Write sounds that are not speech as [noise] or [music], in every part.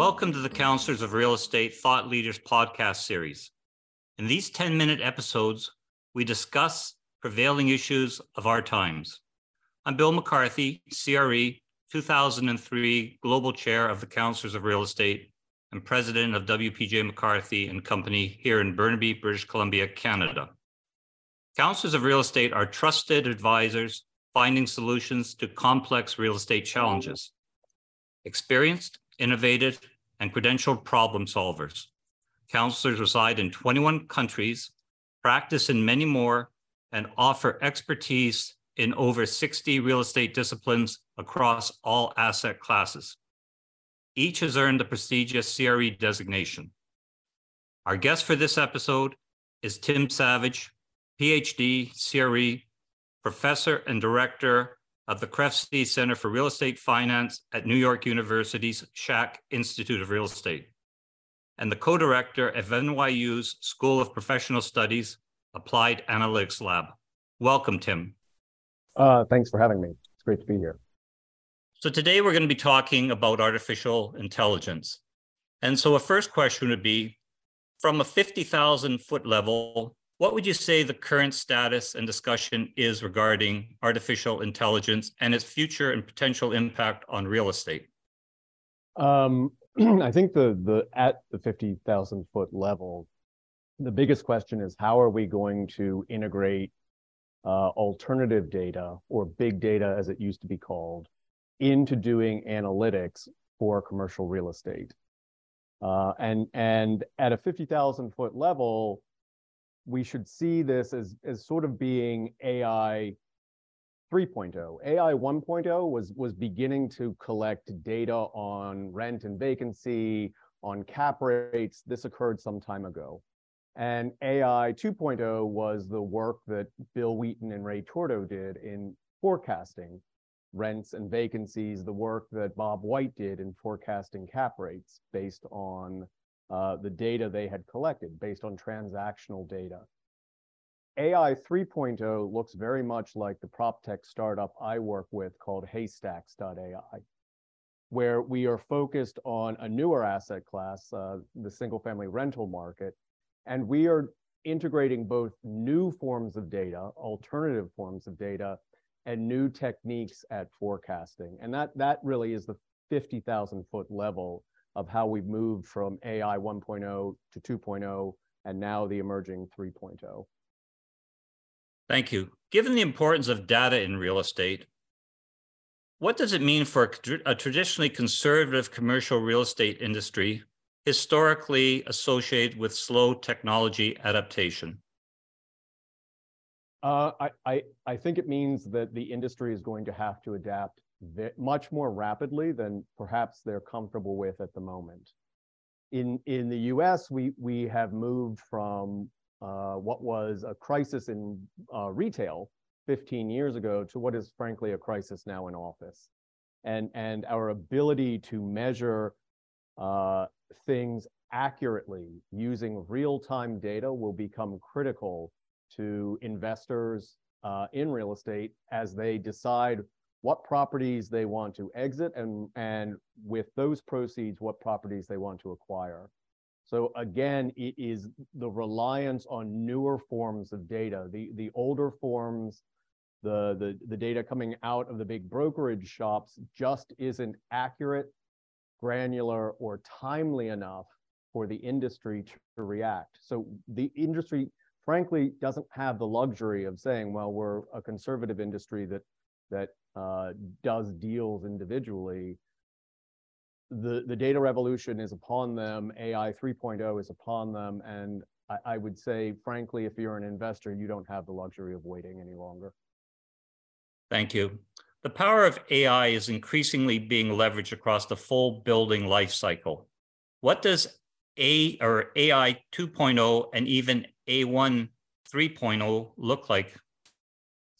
Welcome to the Counselors of Real Estate Thought Leaders podcast series. In these 10 minute episodes, we discuss prevailing issues of our times. I'm Bill McCarthy, CRE 2003 Global Chair of the Counselors of Real Estate and President of WPJ McCarthy and Company here in Burnaby, British Columbia, Canada. Counselors of Real Estate are trusted advisors finding solutions to complex real estate challenges. Experienced, innovative, and credentialed problem solvers. Counselors reside in 21 countries, practice in many more, and offer expertise in over 60 real estate disciplines across all asset classes. Each has earned the prestigious CRE designation. Our guest for this episode is Tim Savage, PhD, CRE, professor and director of the CREFC Center for Real Estate Finance at New York University's Schack Institute of Real Estate, and the co director of NYU's School of Professional Studies Applied Analytics Lab. Welcome, Tim. Uh, thanks for having me. It's great to be here. So, today we're going to be talking about artificial intelligence. And so, a first question would be from a 50,000 foot level, what would you say the current status and discussion is regarding artificial intelligence and its future and potential impact on real estate? Um, [clears throat] I think the the at the fifty thousand foot level, the biggest question is how are we going to integrate uh, alternative data or big data, as it used to be called, into doing analytics for commercial real estate. Uh, and and at a fifty thousand foot level, we should see this as, as sort of being AI 3.0. AI 1.0 was, was beginning to collect data on rent and vacancy, on cap rates. This occurred some time ago. And AI 2.0 was the work that Bill Wheaton and Ray Torto did in forecasting rents and vacancies, the work that Bob White did in forecasting cap rates based on uh, the data they had collected based on transactional data. AI 3.0 looks very much like the prop tech startup I work with called Haystacks.ai, where we are focused on a newer asset class, uh, the single family rental market, and we are integrating both new forms of data, alternative forms of data, and new techniques at forecasting. And that, that really is the 50,000 foot level of how we've moved from AI 1.0 to 2.0 and now the emerging 3.0. Thank you. Given the importance of data in real estate, what does it mean for a traditionally conservative commercial real estate industry historically associated with slow technology adaptation? Uh, I, I, I think it means that the industry is going to have to adapt much more rapidly than perhaps they're comfortable with at the moment. In, in the US, we, we have moved from uh, what was a crisis in uh, retail 15 years ago to what is frankly a crisis now in office. And, and our ability to measure uh, things accurately using real-time data will become critical to investors uh, in real estate as they decide what properties they want to exit and, and with those proceeds, what properties they want to acquire. So again, it is the reliance on newer forms of data. The, the older forms, the, the, the data coming out of the big brokerage shops just isn't accurate, granular, or timely enough for the industry to react. So the industry, frankly, doesn't have the luxury of saying, well, we're a conservative industry that that uh, does deals individually, the, the data revolution is upon them. AI 3.0 is upon them. And I, I would say, frankly, if you're an investor, you don't have the luxury of waiting any longer. Thank you. The power of AI is increasingly being leveraged across the full building life cycle. What does A or AI 2.0 and even AI 3.0 look like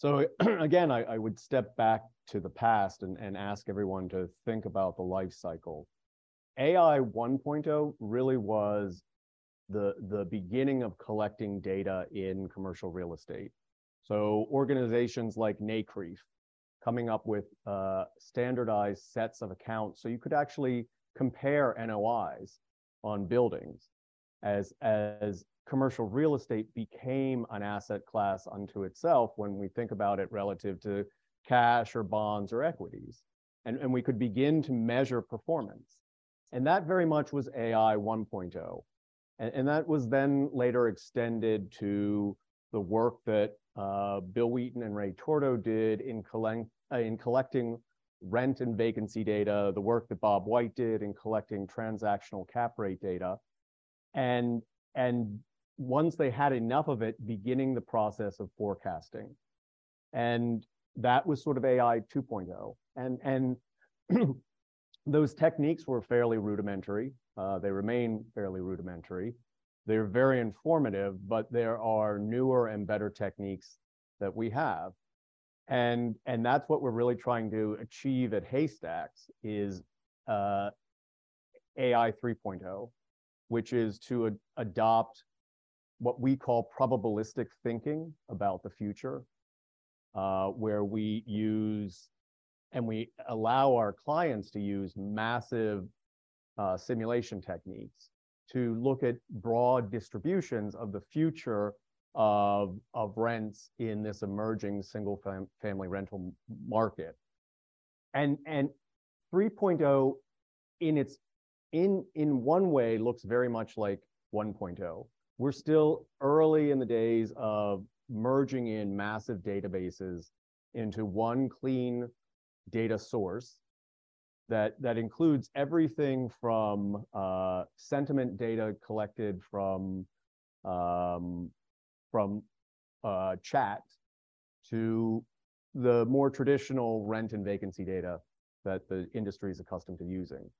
so [clears throat] again, I, I, would step back to the past and, and ask everyone to think about the life cycle. AI 1.0 really was the, the beginning of collecting data in commercial real estate. So organizations like NCREIF coming up with uh, standardized sets of accounts. So you could actually compare NOIs on buildings as as commercial real estate became an asset class unto itself when we think about it relative to cash or bonds or equities. And, and we could begin to measure performance. And that very much was AI 1.0. And, and that was then later extended to the work that uh, Bill Wheaton and Ray Torto did in, collect, uh, in collecting rent and vacancy data, the work that Bob White did in collecting transactional cap rate data. And, and once they had enough of it, beginning the process of forecasting. And that was sort of AI 2.0. And, and [clears throat] those techniques were fairly rudimentary. Uh, they remain fairly rudimentary. They're very informative, but there are newer and better techniques that we have. And, and that's what we're really trying to achieve at Haystacks is uh, AI 3.0, which is to ad adopt what we call probabilistic thinking about the future, uh, where we use and we allow our clients to use massive uh, simulation techniques to look at broad distributions of the future of, of rents in this emerging single fam family rental market. And, and 3.0 in its in in one way looks very much like 1.0. We're still early in the days of merging in massive databases into one clean data source that, that includes everything from uh, sentiment data collected from, um, from uh, chat to the more traditional rent and vacancy data that the industry is accustomed to using.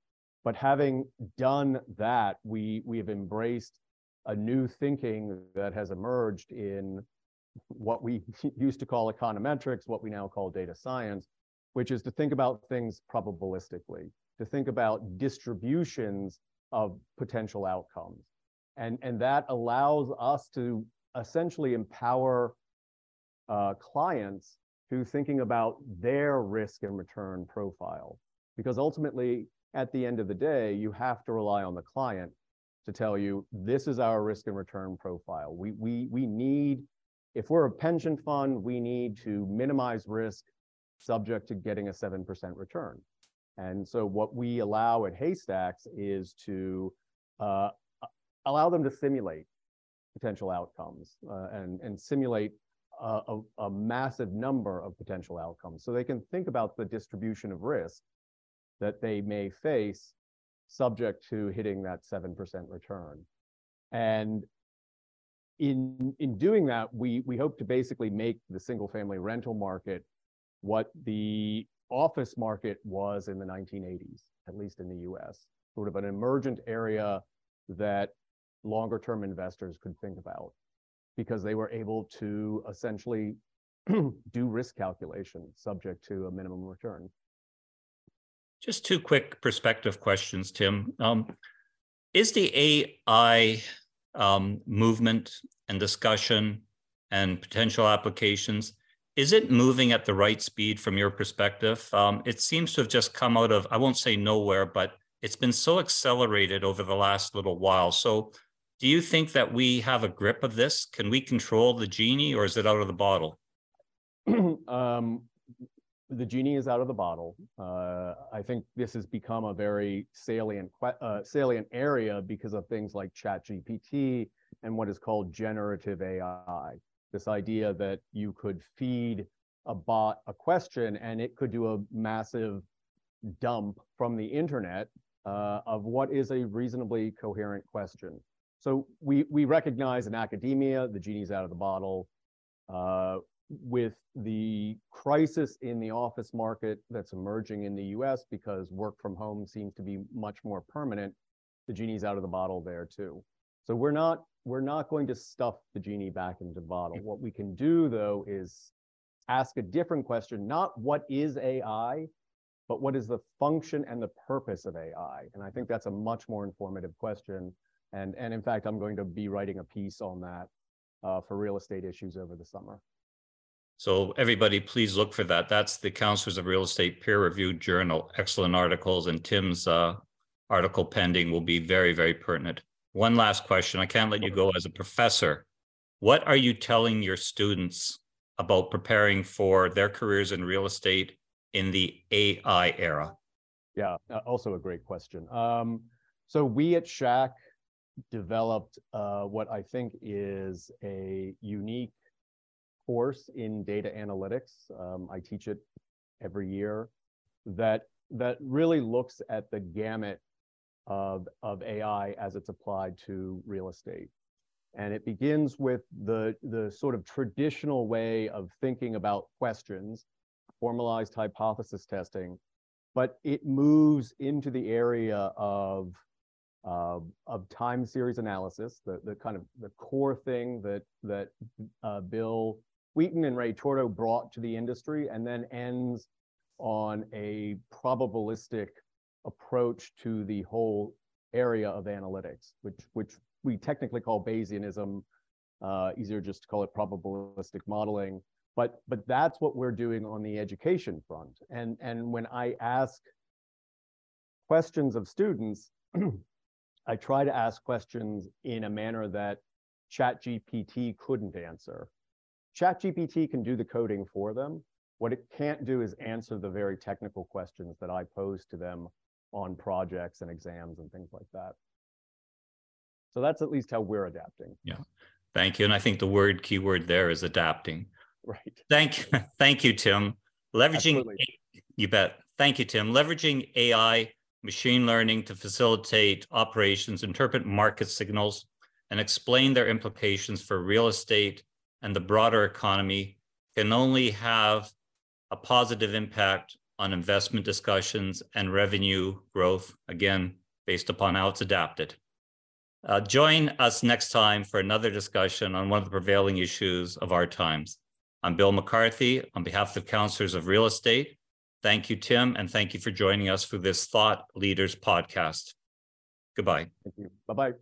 But having done that, we, we have embraced a new thinking that has emerged in what we [laughs] used to call econometrics, what we now call data science, which is to think about things probabilistically, to think about distributions of potential outcomes. And, and that allows us to essentially empower uh, clients to thinking about their risk and return profile. Because ultimately, at the end of the day, you have to rely on the client to tell you, this is our risk and return profile. We, we, we need if we're a pension fund, we need to minimize risk subject to getting a 7% return. And so what we allow at Haystacks is to uh, allow them to simulate potential outcomes uh, and, and simulate a, a, a, massive number of potential outcomes. So they can think about the distribution of risk that they may face subject to hitting that 7% return. And in, in doing that, we, we hope to basically make the single family rental market what the office market was in the 1980s, at least in the US, sort of an emergent area that longer term investors could think about because they were able to essentially [clears throat] do risk calculation subject to a minimum return. Just two quick perspective questions, Tim. Um, is the AI um, movement and discussion and potential applications, is it moving at the right speed from your perspective? Um, it seems to have just come out of, I won't say nowhere, but it's been so accelerated over the last little while. So do you think that we have a grip of this? Can we control the genie or is it out of the bottle? [clears throat] um, the genie is out of the bottle. Uh, I think this has become a very salient uh, salient area because of things like ChatGPT and what is called generative AI. This idea that you could feed a bot a question and it could do a massive dump from the internet uh, of what is a reasonably coherent question. So we we recognize in academia the genie's out of the bottle. With the crisis in the office market that's emerging in the US because work from home seems to be much more permanent, the genie's out of the bottle there too. So we're not we're not going to stuff the genie back into the bottle. What we can do though is ask a different question, not what is AI, but what is the function and the purpose of AI? And I think that's a much more informative question. And, and in fact, I'm going to be writing a piece on that uh, for real estate issues over the summer. So everybody, please look for that. That's the Counselors of Real Estate peer-reviewed journal. Excellent articles, and Tim's uh, article pending will be very, very pertinent. One last question. I can't let you go as a professor. What are you telling your students about preparing for their careers in real estate in the AI era? Yeah, uh, also a great question. Um, so we at Schack developed uh, what I think is a unique course in data analytics. Um, I teach it every year that that really looks at the gamut of, of AI as it's applied to real estate. And it begins with the, the sort of traditional way of thinking about questions, formalized hypothesis testing, but it moves into the area of, uh, of time series analysis, the, the kind of the core thing that, that uh, Bill Wheaton and Ray Torto brought to the industry, and then ends on a probabilistic approach to the whole area of analytics, which which we technically call Bayesianism. Uh, easier just to call it probabilistic modeling. But but that's what we're doing on the education front. And and when I ask questions of students, [clears throat] I try to ask questions in a manner that ChatGPT couldn't answer. ChatGPT can do the coding for them. What it can't do is answer the very technical questions that I pose to them on projects and exams and things like that. So that's at least how we're adapting. Yeah. Thank you. And I think the word keyword there is adapting. Right. Thank [laughs] thank you, Tim. Leveraging Absolutely. you bet. Thank you, Tim. Leveraging AI, machine learning to facilitate operations, interpret market signals, and explain their implications for real estate and the broader economy can only have a positive impact on investment discussions and revenue growth, again, based upon how it's adapted. Uh, join us next time for another discussion on one of the prevailing issues of our times. I'm Bill McCarthy on behalf of Counselors of Real Estate. Thank you, Tim, and thank you for joining us for this Thought Leaders podcast. Goodbye. Thank you. Bye bye.